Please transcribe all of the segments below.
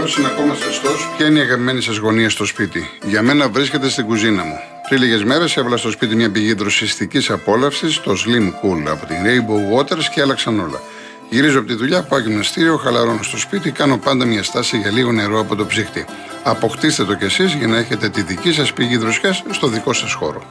καιρός είναι ακόμα ζεστός. Ποια είναι η αγαπημένη σας γωνία στο σπίτι; Για μένα βρίσκεται στην κουζίνα μου. Πριν λίγες μέρες έβαλα στο σπίτι μια πηγή δροσιστικής απόλαυσης, το Slim Cool από την Rainbow Waters και άλλαξαν όλα. Γυρίζω από τη δουλειά, πάω γυμναστήριο, χαλαρώνω στο σπίτι, κάνω πάντα μια στάση για λίγο νερό από το ψύχτη. Αποκτήστε το κι εσείς για να έχετε τη δική σας πηγή δροσιάς στο δικό σας χώρο.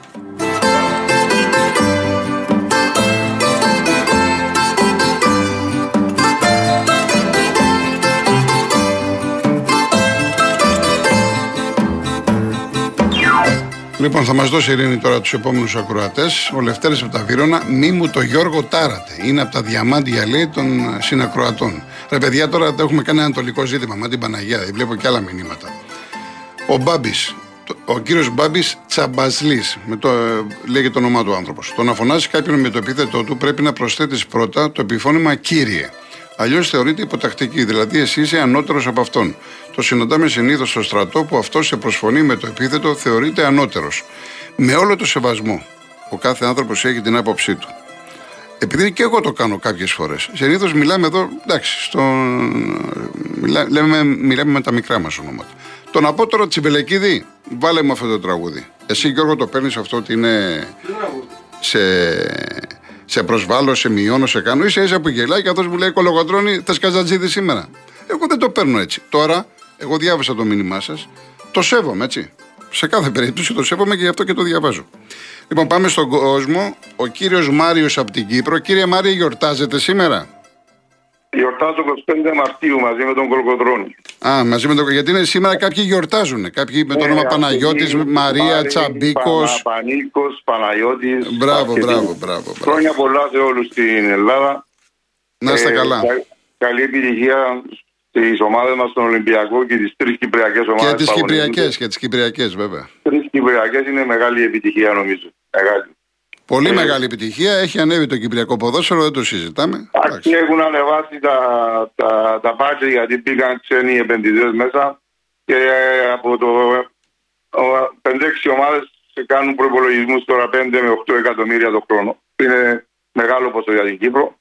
Λοιπόν, θα μας δώσει ειρήνη τώρα τους επόμενους ακροατές. Ο Λευτέρης από τα Βύρονα, μη μου το Γιώργο τάρατε. Είναι από τα διαμάντια λέει των συνακροατών. Ρε παιδιά, τώρα το έχουμε κάνει ανατολικό ζήτημα. Μα την Παναγία, βλέπω και άλλα μηνύματα. Ο Μπάμπης, ο κύριος Μπάμπης Τσαμπαζλή, το, λέγεται το όνομά του άνθρωπος. Το να φωνάζει κάποιον με το επίθετό του πρέπει να προσθέτεις πρώτα το επιφώνημα κύριε. Αλλιώς θεωρείται υποτακτική, δηλαδή εσύ είσαι ανώτερος από αυτόν. Το συναντάμε συνήθως στο στρατό που αυτός σε προσφωνεί με το επίθετο θεωρείται ανώτερος. Με όλο το σεβασμό. Ο κάθε άνθρωπος έχει την άποψή του. Επειδή και εγώ το κάνω κάποιες φορές. Συνήθως μιλάμε εδώ, εντάξει, στον... Μιλά... Λέμε, μιλάμε με τα μικρά μας ονόματα. Τον απότερο Τσιμπελεκίδη, βάλε μου αυτό το τραγούδι. Εσύ Γιώργο το παίρνεις αυτό ότι είναι σε σε προσβάλλω, σε μειώνω, σε κάνω. σα ίσα που γελάει και αυτός μου λέει Κολογοντρόνη, θες καζατζίδι σήμερα. Εγώ δεν το παίρνω έτσι. Τώρα, εγώ διάβασα το μήνυμά σας, το σέβομαι έτσι. Σε κάθε περίπτωση το σέβομαι και γι' αυτό και το διαβάζω. Λοιπόν, πάμε στον κόσμο. Ο κύριος Μάριος από την Κύπρο. Κύριε Μάριο, γιορτάζετε σήμερα; Γιορτάζω 25 Μαρτίου μαζί με τον Κολοκοτρόνη. Α, μαζί με τον Γιατί είναι σήμερα κάποιοι γιορτάζουν. Κάποιοι με το όνομα Παναγιώτης, Μαρία, Τσαμπίκος. Πανίκο, Παναγιώτης. Μπράβο, μπράβο, μπράβο. Χρόνια πολλά σε όλους στην Ελλάδα. Να είστε ε, καλά. Καλή επιτυχία στις ομάδες μας στον Ολυμπιακό και τις τρεις Κυπριακές ομάδες. Και τις Κυπριακές, και τις Κυπριακές, βέβαια. Τρεις Κυπριακές είναι μεγάλη επιτυχία, νομίζω. Μεγάλη. Πολύ ε, μεγάλη επιτυχία. Έχει ανέβει το Κυπριακό ποδόσφαιρο, δεν το συζητάμε. Αυτοί έχουν ανεβάσει τα, τα, τα πάτια γιατί πήγαν ξένοι επενδυτές μέσα και από το 5-6 ομάδες κάνουν προπολογισμού τώρα 5 με 8 εκατομμύρια το χρόνο. Είναι μεγάλο ποσό για την Κύπρο.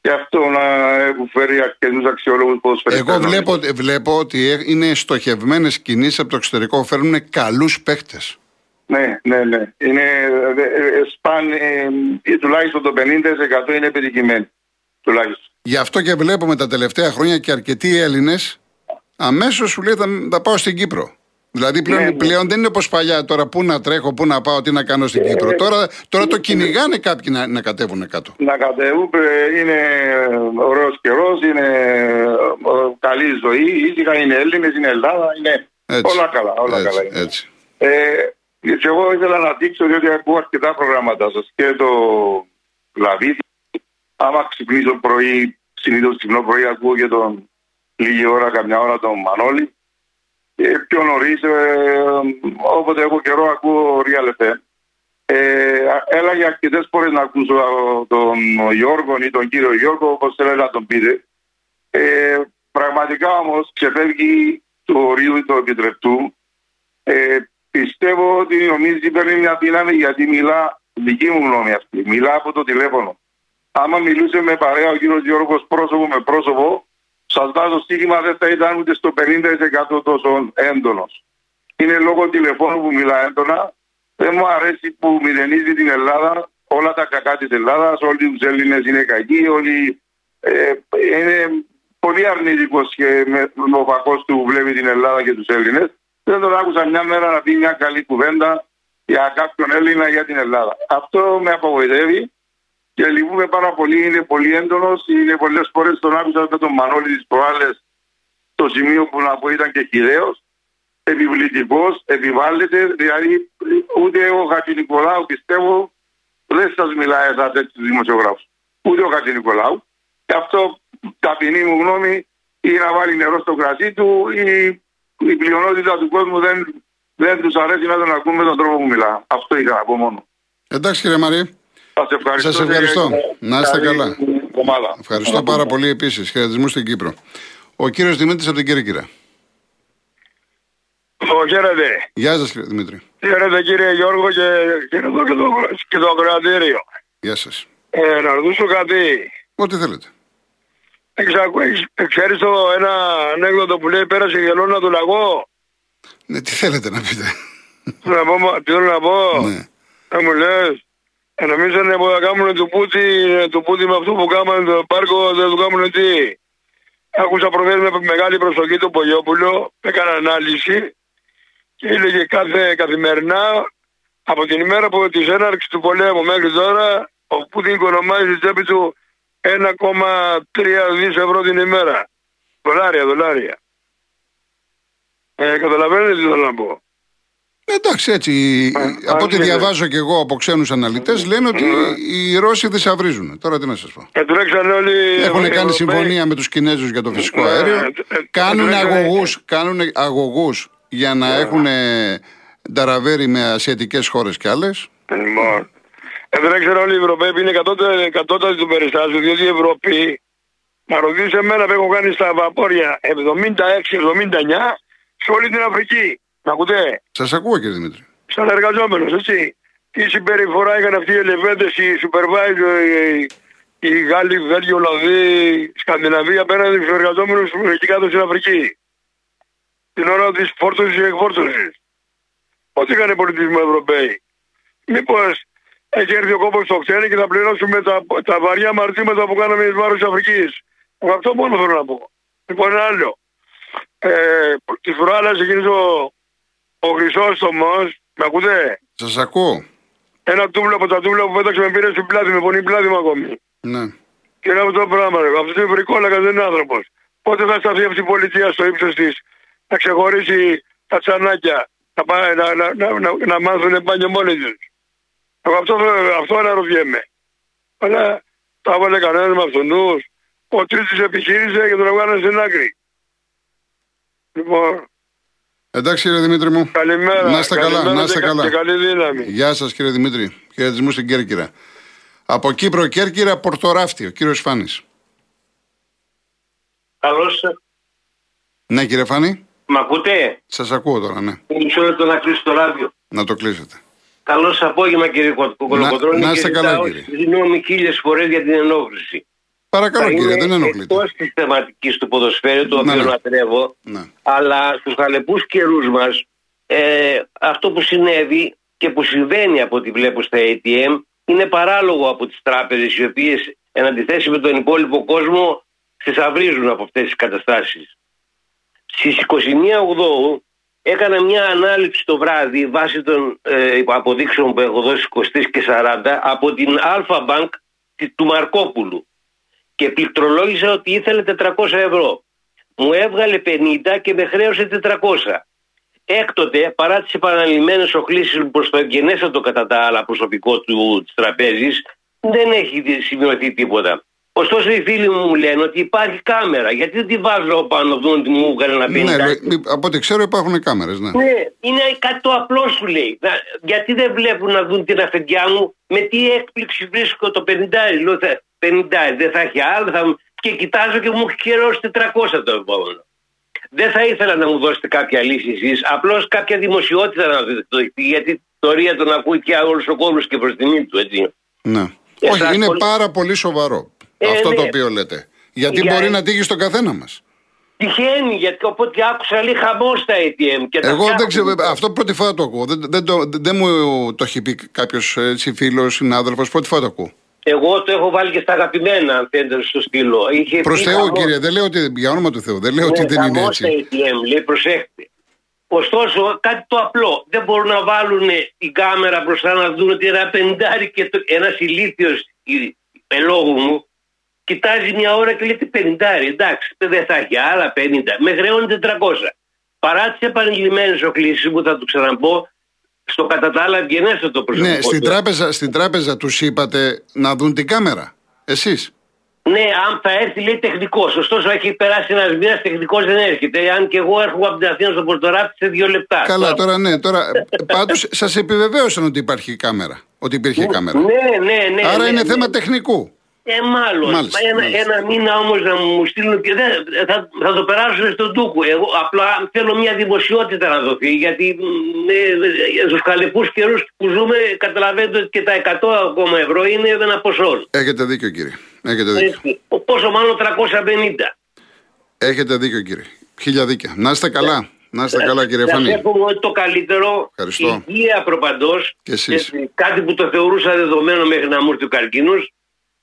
Και αυτό να έχουν φέρει αρκετούς αξιόλογου ποδοσφαιριστές. Εγώ βλέπω, βλέπω ότι είναι στοχευμένες κινήσεις από το εξωτερικό. Φέρνουν καλούς παίχτες. Ναι, ναι, ναι. Είναι ε, ε, σπάν, ε, τουλάχιστον το 50% είναι επιτυχημένοι. Τουλάχιστον. Γι' αυτό και βλέπουμε τα τελευταία χρόνια και αρκετοί Έλληνες αμέσως σου λέει θα, θα πάω στην Κύπρο. Δηλαδή πλέον, ναι, ναι. πλέον δεν είναι όπως παλιά τώρα πού να τρέχω, πού να πάω, τι να κάνω στην Κύπρο. Τώρα, τώρα το κυνηγάνε κάποιοι να, να κατέβουν κάτω. Να κατέβουν, είναι ωραίος καιρός, είναι καλή ζωή, ήσυχα είναι Έλληνες, είναι Ελλάδα, είναι έτσι, όλα καλά. Όλα έτσι, καλά είναι. Έτσι. Ε, και εγώ ήθελα να δείξω διότι ακούω αρκετά προγράμματα σας και το λαβίδι. Άμα ξυπνήσω πρωί, συνήθως ξυπνώ πρωί, ακούω και τον λίγη ώρα, καμιά ώρα τον Μανώλη. Και πιο νωρίς, ε, όποτε έχω καιρό, ακούω Real FM. Ε, έλαγε αρκετές φορές να ακούσω τον Γιώργο ή τον κύριο Γιώργο, όπως θέλετε να τον πείτε. Ε, πραγματικά όμως ξεφεύγει το ορίου του επιτρεπτού. Ε, πιστεύω ότι νομίζει παίρνει μια δύναμη γιατί μιλά, δική μου γνώμη αυτή, μιλά από το τηλέφωνο. Άμα μιλούσε με παρέα ο κύριος Γιώργος πρόσωπο με πρόσωπο, σας βάζω στοίχημα δεν θα ήταν ούτε στο 50% τόσο έντονος. Είναι λόγω τηλεφώνου που μιλά έντονα. Δεν μου αρέσει που μηδενίζει την Ελλάδα, όλα τα κακά της Ελλάδας, όλοι τους Έλληνες είναι κακοί, όλοι. Ε, είναι πολύ αρνητικός και με ο φακός του που βλέπει την Ελλάδα και τους Έλληνες. Δεν τον άκουσα μια μέρα να πει μια καλή κουβέντα για κάποιον Έλληνα για την Ελλάδα. Αυτό με απογοητεύει και λυπούμε πάρα πολύ. Είναι πολύ έντονος. Είναι πολλές φορές τον άκουσα με τον Μανώλη τη προάλλες το σημείο που να πω ήταν και χειραίος. Επιβλητικός, επιβάλλεται. Δηλαδή, ούτε ο Χατζη Νικολάου πιστεύω δεν σας μιλάει εσά έτσι δημοσιογράφους. Ούτε ο Χατζη Νικολάου. Και αυτό, ταπεινή μου γνώμη, ή να βάλει νερό στο κρασί του ή η πλειονότητα του κόσμου δεν, δεν τους αρέσει να τον ακούν με τον τρόπο που μιλά. Αυτό είχα να πω μόνο. Εντάξει κύριε Μαρή. Σας ευχαριστώ. Σας ευχαριστώ. Να είστε καλά. Ευχαριστώ πάρα πολύ επίσης. Χαιρετισμούς στην Κύπρο. Ο κύριος Δημήτρης από την Κέρκυρα. Ο, χαίρετε. Γεια σας κύριε Δημήτρη. Χαίρετε κύριε Γιώργο και, και, το, και, το, και το κρατήριο. Γεια σας. Ε, να ρωτήσω κάτι. Ό,τι θέλετε. Ξέρεις το ένα ανέκδοτο που λέει πέρασε η γελώνα του λαγό. Ναι, τι θέλετε να πείτε. Να πω, τι θέλω να πω. ναι. Να μου λες. Ε, νομίζανε που θα κάνουν του Πούτι, του Πούτι με αυτό που κάνουν το πάρκο, δεν του κάνουν τι. Άκουσα προχθές με μεγάλη προσοχή τον Πογιόπουλο, έκανα ανάλυση και έλεγε κάθε καθημερινά από την ημέρα που της έναρξης του πολέμου μέχρι τώρα ο Πούτιν οικονομάζει στη τσέπη του 1,3 δις ευρώ την ημέρα. Δολάρια, δολάρια. Ε, καταλαβαίνετε τι θέλω να πω. Εντάξει, έτσι. Ε, από ό,τι αν διαβάζω και εγώ από ξένους αναλυτές, λένε ότι οι Ρώσοι δυσαυρίζουν. Τώρα τι να σας πω. Και τρέξαν όλοι. οι Έχουν κάνει Ευρωπαίοι. συμφωνία με τους Κινέζους για το φυσικό Ε, αέριο. ε, ε, Κάνουν ε, ε, αγωγούς, κάνουν αγωγούς για να έχουν ταραβέρι με ασιατικές χώρες κι άλλες. Λοιπόν. Ε, δεν ξέρω όλοι οι Ευρωπαίοι που είναι κατώτατοι κατώτατοι του περιστάσεων, διότι η Ευρώπη, να ρωτήσει εμένα που έχω κάνει στα βαπόρια 76-79 σε όλη την Αφρική. Να ακούτε, Σας ακούω κύριε Δημήτρη. σαν εργαζόμενος, έτσι. Τι συμπεριφορά είχαν αυτοί οι ελεβέντες, οι supervisor, οι, οι Γάλλοι, Βέλγοι, Ολλανδοί, Σκανδιναβία απέναντι στους εργαζόμενους εκεί κάτω στην Αφρική. Την ώρα της φόρτωσης και εκφόρτωσης. Ό,τι έκανε πολιτισμός Ευρωπαίοι. Μήπως έχει έρθει ο κόμπος στο ξένο και θα πληρώσουμε τα, τα βαριά μαρτήματα που κάναμε εις βάρος της Αφρικής. Εγώ αυτό μόνο θέλω να πω. Λοιπόν ένα άλλο. Ε, τη φορά εκείνος ο, ο Χρυσόστομος, με ακούτε, Σας ακούω. ένα τούβλο από τα τούβλα που πέταξε με πήρε στην πλάτη, με πονεί πλάτη μου ακόμη. Ναι. Και λέω αυτό το πράγμα, ρε. Αυτός είναι βρικόλακα, δεν είναι άνθρωπος. Πότε θα σταθεί αυτή η πολιτεία στο ύψος της; Να ξεχωρίσει τα τσανάκια, να, πάει, να, να, να, να, να μάθουν μπάνιο μόνοι τους. Εγώ αυτό, αυτό αναρωτιέμαι. Αλλά τα έβαλε κανένας με αυτούς. Ο τρίτης επιχείρησε και τον έβγαλε στην άκρη. Λοιπόν, Εντάξει κύριε Δημήτρη μου. καλημέρα. Να είστε καλά, Καλημέρα να είστε και, κα- καλά. Και καλή δύναμη. Γεια σας κύριε Δημήτρη. Χαιρετισμού στην Κέρκυρα. Από Κύπρο Κέρκυρα, Πορτοράφτιο, κύριος Φάνης. Καλώς. Ναι, κύριε Φάνη, Μ' ακούτε; σας ακούω τώρα, ναι. Μισό λεπτό να κλείσω το ράδιο. Να το κλείσετε. Καλό απόγευμα κύριε Κολοκοτρώνη. να είστε και καλά, ζητάω κύριε. Συγγνώμη χίλιες φορές για την ενόχληση. Παρακαλώ κύριε, δεν ενοχλείτε. Εκτός της θεματικής του ποδοσφαίρου, το Ναι, οποίο ναι. λατρεύω, Ναι. αλλά στους χαλεπούς καιρούς μας, ε, αυτό που συνέβη και που συμβαίνει από ό,τι βλέπω στα ATM είναι παράλογο από τις τράπεζες οι οποίες εν αντιθέσει με τον υπόλοιπο κόσμο θησαυρίζουν από αυτές τις καταστάσεις. Στις 29 Οκτώου έκανα μια ανάλυση το βράδυ βάσει των ε, αποδείξεων που έχω δώσει 23 και 40 από την Αλφα Bank τη- του Μαρκόπουλου και πληκτρολόγησα ότι ήθελε 400 ευρώ. Μου έβγαλε 50 και με χρέωσε 400. Έκτοτε, παρά τις επαναλημμένες οχλήσεις μου προς το εγγενέστατο κατά τα άλλα προσωπικό του της τραπέζης, δεν έχει δι- σημειωθεί τίποτα. Ωστόσο οι φίλοι μου μου λένε ότι υπάρχει κάμερα. Γιατί δεν τη βάζω πάνω από ότι μου έβγαλε ένα 50. Ναι, λο- από ό,τι ξέρω υπάρχουν κάμερες, ναι. Ναι, είναι κάτι το απλό σου λέει. Να- γιατί δεν βλέπουν να δουν την αφεντιά μου με τι έκπληξη βρίσκω το 50. Λέω θα, 50 δεν θα έχει άλλο. Θα... Και κοιτάζω και μου έχει χειρώσει 400 το επόμενο. Δεν θα ήθελα να μου δώσετε κάποια λύση εσείς. Απλώς κάποια δημοσιότητα να δείτε. Γιατί το ρία τον ακούει και όλο ο κόσμος και προς τιμή του, έτσι. ναι. Εσάς Όχι, είναι πολύ- πάρα πολύ σοβαρό Ε, αυτό το ναι. οποίο λέτε. Γιατί Για- μπορεί να τύχει στον καθένα μας. Τυχαίνει, γιατί οπότε άκουσα λέει χαμό στα ATM. Και τα Εγώ δεν ξέρω, φτιάχνουν. αυτό πρώτη φορά το ακούω. Δεν, δεν, το, δεν μου το έχει πει κάποιος φίλος, συνάδελφος. Πρώτη φορά το ακούω. Εγώ το έχω βάλει και στα αγαπημένα, αν θέλετε, στο στυλό. Είχε Προς πει Θεού, χαμός. κύριε, δεν λέω ότι. Για όνομα του Θεού, δεν λέω ότι Ναι, δεν είναι χαμός στα έτσι. ATM, λέει, προσέχτε. Ωστόσο, κάτι το απλό. Δεν μπορούν να βάλουν η κάμερα μπροστά να δουν ότι ένα πεντάρι και το, ένας ηλίθιος η- ελόγου μου κοιτάζει μια ώρα και λέει τι πεντάρι. Εντάξει, δεν θα έχει άλλα 50. Με χρεώνει 400. Παρά τις επανειλημμένες οχλήσει μου, θα του ξαναπώ, στο κατά τα άλλα ευγενέστατο το προσωπικό. Ναι, στην του. τράπεζα, στην τράπεζα τους είπατε να δουν την κάμερα. Εσείς. Ναι, αν θα έρθει λέει τεχνικός. Ωστόσο έχει περάσει ένας μήνας, τεχνικός δεν έρχεται. Αν και εγώ έρχομαι από την Αθήνα στο Πορτοράφι σε δύο λεπτά. Καλά, τώρα ναι, τώρα. Πάντως σας επιβεβαίωσαν ότι υπάρχει κάμερα. Ότι υπήρχε κάμερα. Ναι, ναι, ναι. Άρα ναι, είναι ναι. θέμα τεχνικού. Ε, μάλλον. Μάλιστα, Μα ένα, μάλιστα. ένα μήνα όμως να μου στείλουν και δεν, θα, θα το περάσουν στον Τούκου. Εγώ απλά θέλω μια δημοσιότητα να δοθεί γιατί ε, στους καλεπού καιρούς που ζούμε καταλαβαίνετε ότι και τα 100 ακόμα ευρώ είναι ένα ποσό. Έχετε δίκιο, κύριε. Έχετε δίκιο. Έτσι. Ο- Πόσο μάλλον 350. Έχετε δίκιο, κύριε. Χίλια δίκια. Να είστε καλά. Να είστε καλά, κύριε Σας Φανή. εύχομαι ότι το καλύτερο. Ευχαριστώ. Υγεία προπαντός. Και εσείς. Έτσι, Κάτι που το θεωρούσα δεδομένο μέχρι να μου έρθει ο καρκίνος.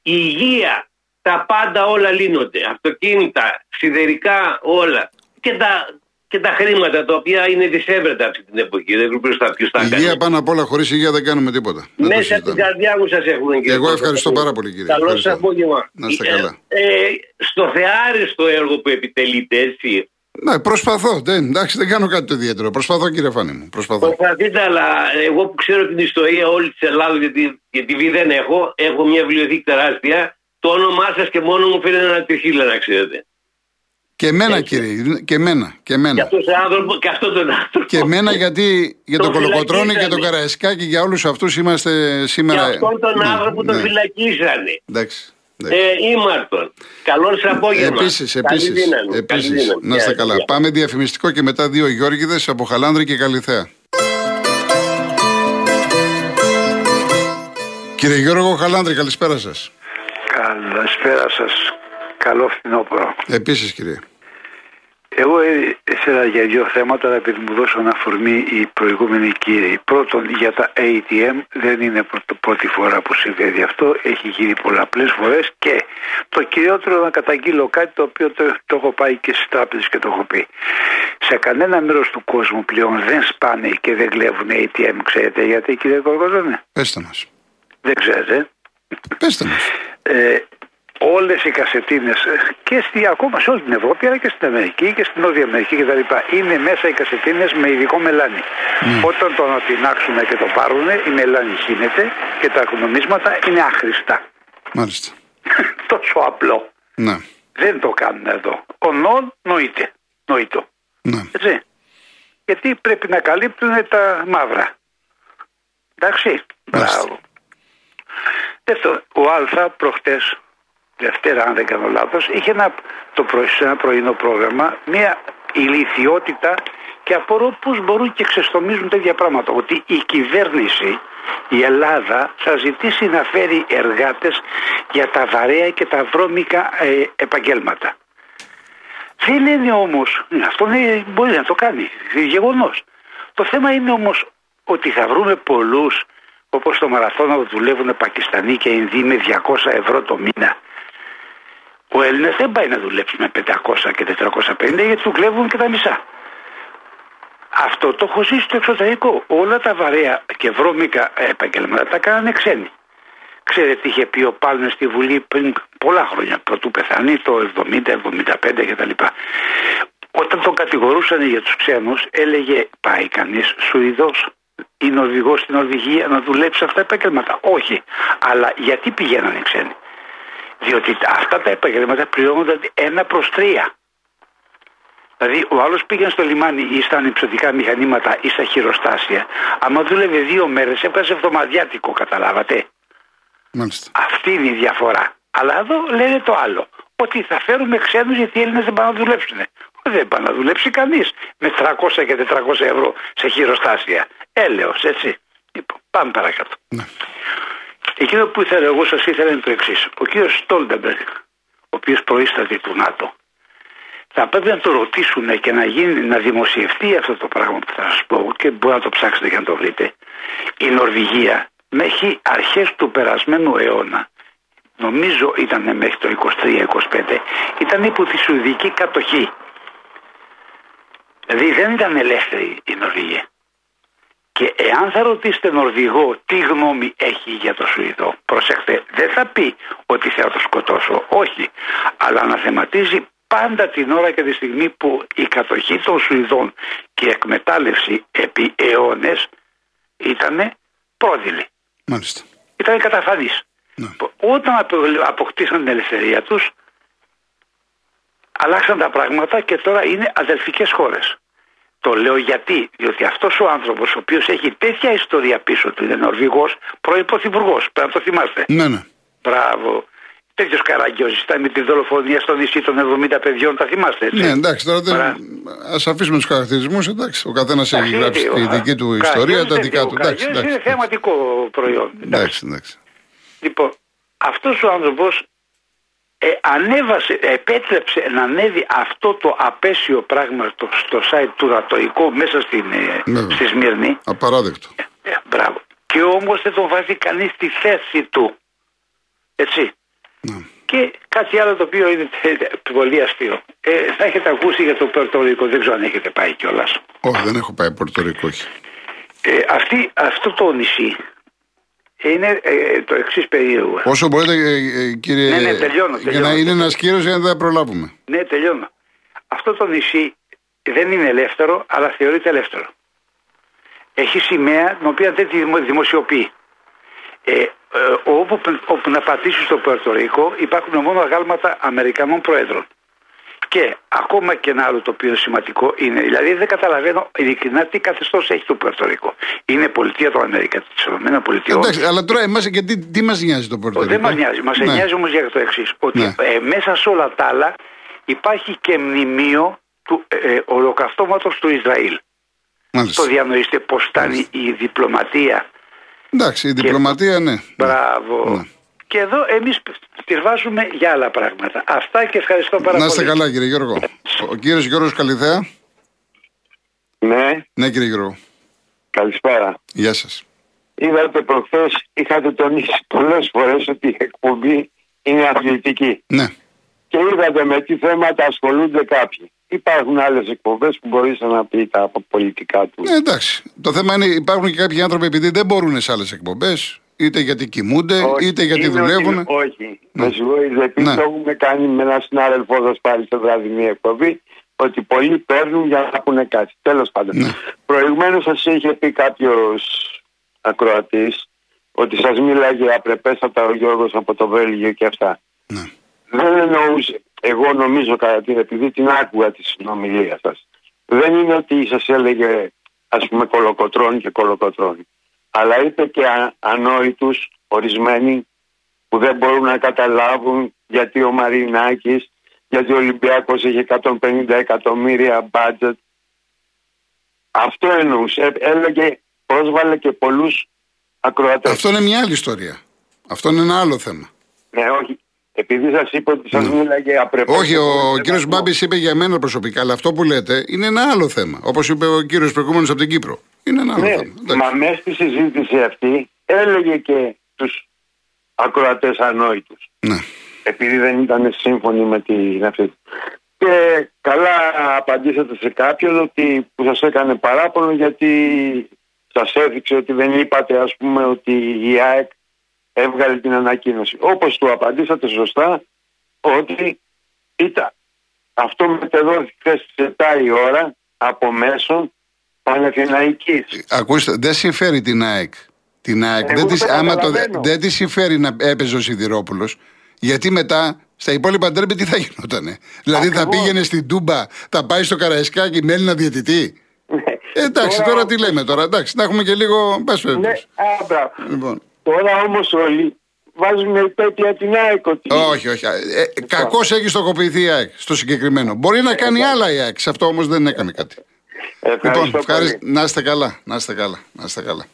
Η υγεία. Τα πάντα όλα λύνονται. Αυτοκίνητα, σιδερικά, όλα. Και τα, και τα χρήματα τα οποία είναι δυσέβρετα αυτή την εποχή. Δεν ξέρω ποιος ποιος τα κάνει. Υγεία πάνω απ' όλα, χωρίς υγεία δεν κάνουμε τίποτα. Δεν το Μέσα από την συζητάμε. καρδιά μου σας έχουμε κύριε. Εγώ ευχαριστώ πάρα πολύ, κύριε. Καλό Ευχαριστώ. σας απόγευμα. Να είστε Ε, καλά. ε, στο θεάριστο έργο που επιτελείτε έτσι. Ναι, προσπαθώ. Δεν, εντάξει, δεν κάνω κάτι το ιδιαίτερο. Προσπαθώ, κύριε Φάνη μου. Προσπαθώ. Προσπαθείτε, αλλά εγώ που ξέρω την ιστορία όλη της Ελλάδα, γιατί, γιατί βι δεν έχω, έχω μια βιβλιοθήκη τεράστια. Το όνομά σας και μόνο μου φαίνεται ένα τριχύλα, να ξέρετε. Και εμένα, κύριε. Και εμένα. Και Και εμένα. αυτός τον άνθρωπο και αυτόν τον άνθρωπο. Και εμένα γιατί για τον Τον Κολοκοτρώνη και τον φυλακίσανε. Καραϊσκάκη για όλους αυτούς είμαστε Και σήμερα. αυτόν τον Ναι, άνθρωπο τον ναι. φυλακίσανε. Εντάξει. Εντάξει. Ε, ήμαρτον. Καλό σα απόγευμα. Επίσης, Καλή επίσης. δύναμη, καλή Επίσης, δύναμη. να είστε Γεια, καλά. γεια. Πάμε διαφημιστικό και μετά δύο Γιώργηδες από Χαλάνδρη και Καλιθέα. Κύριε Γιώργο Χαλάνδρη, καλησπέρα σας. Καλησπέρα σας. Καλό φθινόπωρο. Επίσης, κύριε. Εγώ ε, ήθελα για δύο θέματα να επειδή μου δώσαν αφορμή οι προηγούμενοι κύριοι. Πρώτον, για τα ATM δεν είναι πρώτο- πρώτη φορά που συμβαίνει αυτό. Έχει γίνει πολλαπλές φορές και το κυριότερο να καταγγείλω κάτι το οποίο το, το έχω πάει και στις τράπεζες και το έχω πει. Σε κανένα μέρος του κόσμου πλέον δεν σπάνε και δεν κλέβουν ATM. Ξέρετε γιατί κύριε Κορκοζόνη. Πέστε μας. Δεν ξέρετε. Πέστε μας. ε, όλες οι κασετίνες ε, και στη, ακόμα σε όλη την Ευρώπη αλλά και στην Αμερική και στην Νότια Αμερική κτλ. Είναι μέσα οι κασετίνες με ειδικό μελάνι. Όταν το ανατινάξουν και το πάρουν η μελάνι χύνεται και τα νομίσματα είναι άχρηστα. Μάλιστα. Τόσο απλό. Ναι. Δεν το κάνουν εδώ. Ο νον νοείται. Νοητό. Ναι. Έτσι. Γιατί πρέπει να καλύπτουν τα μαύρα. Εντάξει. Μάλιστα. Μπράβο. Δεύτερον, ο Α προχτές, Δευτέρα αν δεν κάνω λάθος, είχε ένα, το πρωί, σε ένα πρωινό πρόγραμμα μια ηλικιότητα και απορώ πώς μπορούν και ξεστομίζουν τέτοια πράγματα. Ότι η κυβέρνηση, η Ελλάδα θα ζητήσει να φέρει εργάτες για τα βαρέα και τα βρώμικα ε, επαγγέλματα. Δεν είναι όμως, αυτό είναι, μπορεί να το κάνει, είναι γεγονός. Το θέμα είναι όμως ότι θα βρούμε πολλούς όπως το μαραθώνα που δουλεύουν Πακιστανοί και Ινδοί με 200 ευρώ το μήνα. Ο Έλληνας δεν πάει να δουλέψει με 500 και 450 γιατί του κλέβουν και τα μισά. Αυτό το έχω ζήσει στο εξωτερικό. Όλα τα βαρέα και βρώμικα επαγγέλματα τα κάνανε ξένοι. Ξέρετε τι είχε πει ο Πάλμερ στη Βουλή πριν πολλά χρόνια, πρωτού πεθάνει, το 70-75 κτλ. Όταν τον κατηγορούσαν για τους ξένους, έλεγε πάει κανείς Σουηδός ή Νορβηγός στην Νορβηγία να δουλέψει αυτά τα επαγγέλματα. Όχι. Αλλά γιατί πηγαίνανε οι ξένοι. Διότι αυτά τα επαγγέλματα πληρώνονταν ένα προς τρία. Δηλαδή, ο άλλος πήγαινε στο λιμάνι ή στα ανυψωτικά μηχανήματα ή στα χειροστάσια. Άμα δούλευε δύο μέρες, έβγαζε εβδομαδιάτικο, καταλάβατε. Μάλιστα. Αυτή είναι η διαφορά. Αλλά εδώ λένε το άλλο. Ότι θα φέρουμε ξένους γιατί οι Έλληνες δεν πάνε να δουλέψουν. Δεν πάνε να δουλέψει κανείς με 300 και 400 ευρώ σε χειροστάσια. Έλεος, έτσι. Λοιπόν, πάμε παρακάτω. Ναι. Εκείνο που ήθελα εγώ σας ήθελα είναι το εξής. Ο κύριος Στόλτεμπεργκ, ο οποίος προείσταται του ΝΑΤΟ, θα πρέπει να το ρωτήσουν και να, γίνει, να δημοσιευτεί αυτό το πράγμα που θα σας πω και μπορεί να το ψάξετε και να το βρείτε. Η Νορβηγία μέχρι αρχές του περασμένου αιώνα νομίζω ήταν μέχρι το 23-25 ήταν υπό τη Σουηδική κατοχή. Δηλαδή δεν ήταν ελεύθερη η Νορβηγία. Και εάν θα ρωτήσετε Νορβηγό τι γνώμη έχει για το Σουηδό, προσέξτε, δεν θα πει ότι θα το σκοτώσω, όχι. Αλλά αναθεματίζει πάντα την ώρα και τη στιγμή που η κατοχή των Σουηδών και η εκμετάλλευση επί αιώνες ήταν πρόδειλη. Μάλιστα. Ήταν καταφανής. Ναι. Όταν απο- αποκτήσαν την ελευθερία τους, αλλάξαν τα πράγματα και τώρα είναι αδελφικές χώρες. Το λέω γιατί, διότι αυτός ο άνθρωπος ο οποίος έχει τέτοια ιστορία πίσω του είναι Νορβηγός, πρώην πρωθυπουργός, πρέπει να το θυμάστε. Ναι, ναι. Μπράβο. Τέτοιος καραγκιόζης ήταν με τη δολοφονία στο νησί των 70 παιδιών, τα θυμάστε έτσι; Ναι, εντάξει, τώρα δεν... Παρά- ας αφήσουμε τους χαρακτηρισμούς, εντάξει, ο καθένας έχει Εντάξει, γράψει ο- τη δική του ο ιστορία, Καραγκιόζης τα δεν δικά είναι- του. ο Εντάξει, Καραγκιόζης εντάξει, είναι θεματικό προϊόν. εντάξει, εντάξει. Λοιπόν, αυτός ο άνθρωπος ε, ανέβασε, επέτρεψε να ανέβει αυτό το απέσιο πράγμα στο, στο site του Ρατοϊκού μέσα στην, ε, Βέβαια. στη Σμύρνη. Απαράδεκτο. Ε, μπράβο. Και όμως δεν τον βάζει κανείς στη θέση του. Έτσι. Ναι. Και κάτι άλλο το οποίο είναι τε- πολύ αστείο. Ε, θα έχετε ακούσει για το Περτορικό, δεν ξέρω αν έχετε πάει κιόλας. Όχι, δεν έχω πάει Πορτορικό. όχι. Ε, αυτή, αυτό το νησί είναι ε, το εξής περίεργο. Όσο μπορείτε, ε, ε, κύριε. Ναι, ναι, τελειώνω, Για να τελειώνω. είναι ένας κύριο για να δεν προλάβουμε. Ναι, τελειώνω. Αυτό το νησί δεν είναι ελεύθερο, αλλά θεωρείται ελεύθερο. Έχει σημαία την οποία δεν τη δημο- δημοσιοποιεί. Ε, ε, όπου, όπου να πατήσει στο Πορτορίκο υπάρχουν μόνο αγάλματα Αμερικανών Προέδρων. Και ακόμα και ένα άλλο το οποίο είναι σημαντικό είναι, δηλαδή δεν καταλαβαίνω ειλικρινά τι καθεστώς έχει το Πορτορίκο. Είναι πολιτεία των Αμερικά, της ΗΠΑ. Εντάξει, αλλά τώρα εμάς και τι, τι μας νοιάζει το Πορτορικό. Δεν μας νοιάζει. Μας Ναι. νοιάζει όμως για το εξής. Ότι Ναι. ε, μέσα σε όλα τα άλλα υπάρχει και μνημείο του ε, ολοκαυτώματος του Ισραήλ. Μάλιστα. Το διανοείστε πώς φτάνει η διπλωματία. Εντάξει, η διπλωματία, ναι. Μπράβο. Ναι. Και εδώ εμείς τη βάζουμε για άλλα πράγματα. Αυτά και ευχαριστώ πάρα Να είστε πολύ. καλά, κύριε Γιώργο. Ο κύριος Γιώργος Καλιθέα. Ναι, Ναι, κύριε Γιώργο. καλησπέρα. Γεια σας. Είδατε προχθές, είχατε τονίσει πολλές φορές ότι η εκπομπή είναι αθλητική. Ναι. Και είδατε με τι θέματα ασχολούνται κάποιοι. Υπάρχουν άλλες εκπομπές που μπορείς να πει τα πολιτικά του. ναι, εντάξει. Το θέμα είναι υπάρχουν και κάποιοι άνθρωποι επειδή δεν μπορούν σε άλλες εκπομπές, είτε γιατί κοιμούνται, Όχι, είτε γιατί είναι δουλεύουν. ότι- όχι. Με συγχωρείτε, επειδή Ναι. το έχουμε κάνει με έναν συνάδελφό σας πάλι στο βραδινή εκπομπή, ότι πολλοί παίρνουν για να πούνε κάτι. Τέλος πάντων. Ναι. Προηγουμένως σας είχε πει κάποιος ακροατής ότι σας μίλαγε απρεπέστατα ο Γιώργος από το Βέλγιο και αυτά. Ναι. Δεν εννοούσε. Εγώ νομίζω κατά την επειδή την άκουγα τη συνομιλία σας. Δεν είναι ότι σας έλεγε ας πούμε κολοκοτρώνει και κολοκοτρώνει. Αλλά είπε και α, ανόητους ορισμένοι που δεν μπορούν να καταλάβουν γιατί ο Μαρινάκης, γιατί ο Ολυμπιακός έχει 150 εκατομμύρια budget. Αυτό εννοούσε. Ε, Έλεγε, πρόσβαλε και πολλούς ακροατές. Αυτό είναι μια άλλη ιστορία. Αυτό είναι ένα άλλο θέμα. Ναι, όχι. Επειδή σας είπα ότι σας μίλαγε απρεπώς. Όχι, ο κύριος Μπάμπης είπε για μένα προσωπικά, αλλά αυτό που λέτε είναι ένα άλλο θέμα. Όπως είπε ο κύριος προηγούμενος από την Κύπρο. Είναι ένα άλλο Ναι, θέμα. Εντάξει. μα μέσα στη συζήτηση αυτή έλεγε και τους ακροατές ανόητους. Ναι. επειδή δεν ήταν σύμφωνοι με την αυτή. Και καλά απαντήσατε σε κάποιον ότι που σας έκανε παράπονο γιατί σας έδειξε ότι δεν είπατε ας πούμε ότι η ΑΕΚ έβγαλε την ανακοίνωση. Όπως του απαντήσατε σωστά ότι ήταν αυτό μετεδόθηκε χθες στις 7 η ώρα από μέσον Παναθηναϊκής. Ακούστε, δεν συμφέρει την ΑΕΚ. Την ΑΕΚ. Εγώ δεν, της, το άμα το, καταλαβαίνω. δεν της συμφέρει να έπαιζε ο Σιδηρόπουλος. Γιατί μετά στα υπόλοιπα ντέρμπι τι θα γινότανε; Δηλαδή θα Ακριβώς. πήγαινε στην Τούμπα, θα πάει στο Καραϊσκάκι με Έλληνα διαιτητή; Ε, εντάξει, τώρα, τι λέμε τώρα. Εντάξει, να έχουμε και λίγο. Πες Ναι, βέβαια. α, μπράβο. Λοιπόν. Τώρα όμως όλοι βάζουν υπέτεια την ΑΕΚ ότι... Όχι, όχι. Ε, Κακώ έχεις στοχοποιηθεί η ΑΕΚ στο συγκεκριμένο. Μπορεί να κάνει άλλα η ΑΕΚ. Σε αυτό όμως δεν έκανε κάτι. Ευχαριστώ Λοιπόν, πολύ. ευχαριστώ. Να είστε καλά. Να είστε καλά. Να είστε καλά.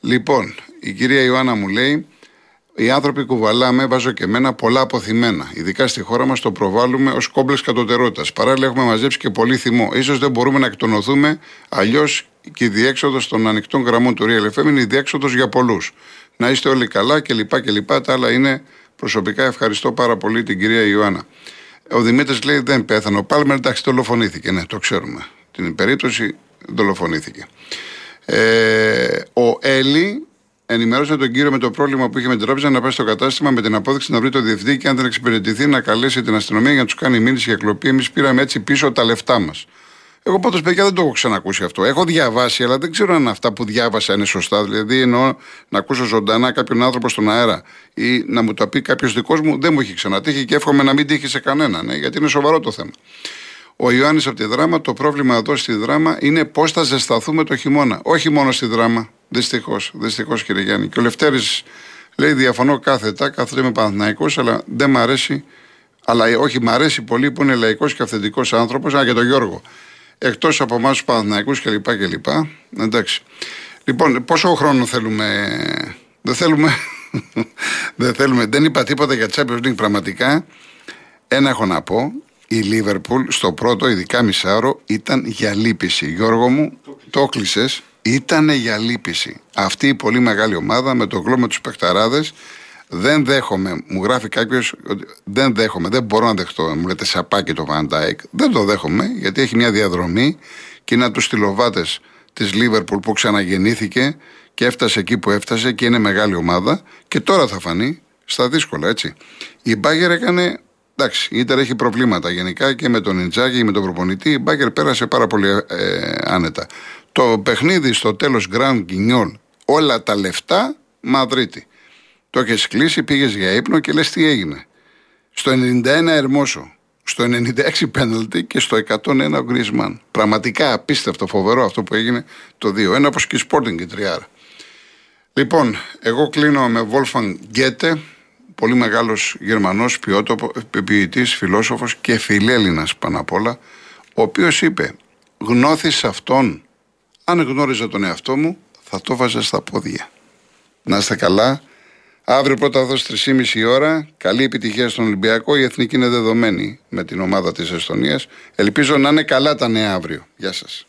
Λοιπόν, η κυρία Ιωάννα μου λέει: Οι άνθρωποι κουβαλάμε, βάζω και εμένα, πολλά αποθυμένα. Ειδικά στη χώρα μας το προβάλλουμε ως κόμπλεξ κατωτερότητας. Παράλληλα, έχουμε μαζέψει και πολύ θυμό. σω δεν μπορούμε να εκτονωθούμε, αλλιώς και η διέξοδος των ανοιχτών γραμμών του Real FM είναι η διέξοδος για πολλούς. Να είστε όλοι καλά κλπ. κλπ. Τα άλλα είναι προσωπικά ευχαριστώ πάρα πολύ την κυρία Ιωάννα. Ο Δημήτρης λέει δεν πέθανε. Ο Πάλμερ εντάξει δολοφονήθηκε. Ναι, το ξέρουμε. Την περίπτωση δολοφονήθηκε. Ε, ο Έλλη ενημέρωσε τον κύριο με το πρόβλημα που είχε με την τράπεζα να πάει στο κατάστημα με την απόδειξη να βρει το διευθυντή και αν δεν εξυπηρετηθεί να καλέσει την αστυνομία για να τους κάνει μήνυση για κλοπή. Εμείς πήραμε έτσι πίσω τα λεφτά μας. Εγώ πάντως, παιδιά, δεν το έχω ξανακούσει αυτό. Έχω διαβάσει, αλλά δεν ξέρω αν αυτά που διάβασα είναι σωστά. Δηλαδή, εννοώ να ακούσω ζωντανά κάποιον άνθρωπο στον αέρα ή να μου τα πει κάποιος δικός μου, δεν μου έχει ξανατύχει και εύχομαι να μην τύχει σε κανέναν, ναι, γιατί είναι σοβαρό το θέμα. Ο Ιωάννης από τη δράμα, το πρόβλημα εδώ στη δράμα είναι πώς θα ζεσταθούμε το χειμώνα. Όχι μόνο στη δράμα. Δυστυχώς, δυστυχώς κύριε Γιάννη. Και ο Λευτέρης λέει: Διαφωνώ κάθετα, κάθεται είμαι Παναθναϊκό, αλλά δεν μ' αρέσει. Αλλά ε, όχι, μ' αρέσει πολύ που είναι λαϊκός και αυθεντικός άνθρωπος. Α, και τον Γιώργο. Εκτός από εμάς τους Παναθναϊκού κλπ. κλπ. Εντάξει. Λοιπόν, πόσο χρόνο θέλουμε. Δεν θέλουμε. δεν θέλουμε. Δεν είπα τίποτα για Champions League πραγματικά. Ένα έχω να πω. Η Λίβερπουλ στο πρώτο, ειδικά μισάωρο, ήταν για λύπηση. Γιώργο μου, το κλείσες. Ήταν για λύπηση. Αυτή η πολύ μεγάλη ομάδα με τον γλώμα τους παιχταράδες δεν δέχομαι, μου γράφει κάποιος ότι δεν δέχομαι, δεν μπορώ να δεχτώ. Μου λέτε σαπάκι το Van Δεν το δέχομαι γιατί έχει μια διαδρομή και είναι από τους στυλοβάτες της Λίβερπουλ που ξαναγεννήθηκε και έφτασε εκεί που έφτασε και είναι μεγάλη ομάδα και τώρα θα φανεί στα δύσκολα έτσι. Η Μπάγκερ έκανε. Εντάξει, η Ιντερ έχει προβλήματα γενικά και με τον Ιντζάκη και με τον προπονητή. Η Μπάγκερ πέρασε πάρα πολύ ε, άνετα. Το παιχνίδι στο τέλος Grand Guignol, όλα τα λεφτά Μαδρίτη. Το έχεις κλείσει, πήγες για ύπνο και λες τι έγινε. Στο 91 Ερμόσο, στο 96 πέναλτι και στο 101 ο Γκρισμάν. Πραγματικά απίστευτο, φοβερό αυτό που έγινε το 2. 1 όπως και η Sporting η τριάρα. Λοιπόν, εγώ κλείνω με Wolfgang Γκέτε, πολύ μεγάλος Γερμανός ποιητής, φιλόσοφος και φιλέλληνας πάνω απ' όλα, ο οποίος είπε: Γνώθη αυτόν, αν γνώριζα τον εαυτό μου, θα το βάζα στα πόδια. Να είστε καλά. Αύριο πρώτα δω 3,5 ώρα. Καλή επιτυχία στον Ολυμπιακό. Η εθνική είναι δεδομένη με την ομάδα της Εστονίας. Ελπίζω να είναι καλά τα νέα αύριο. Γεια σας.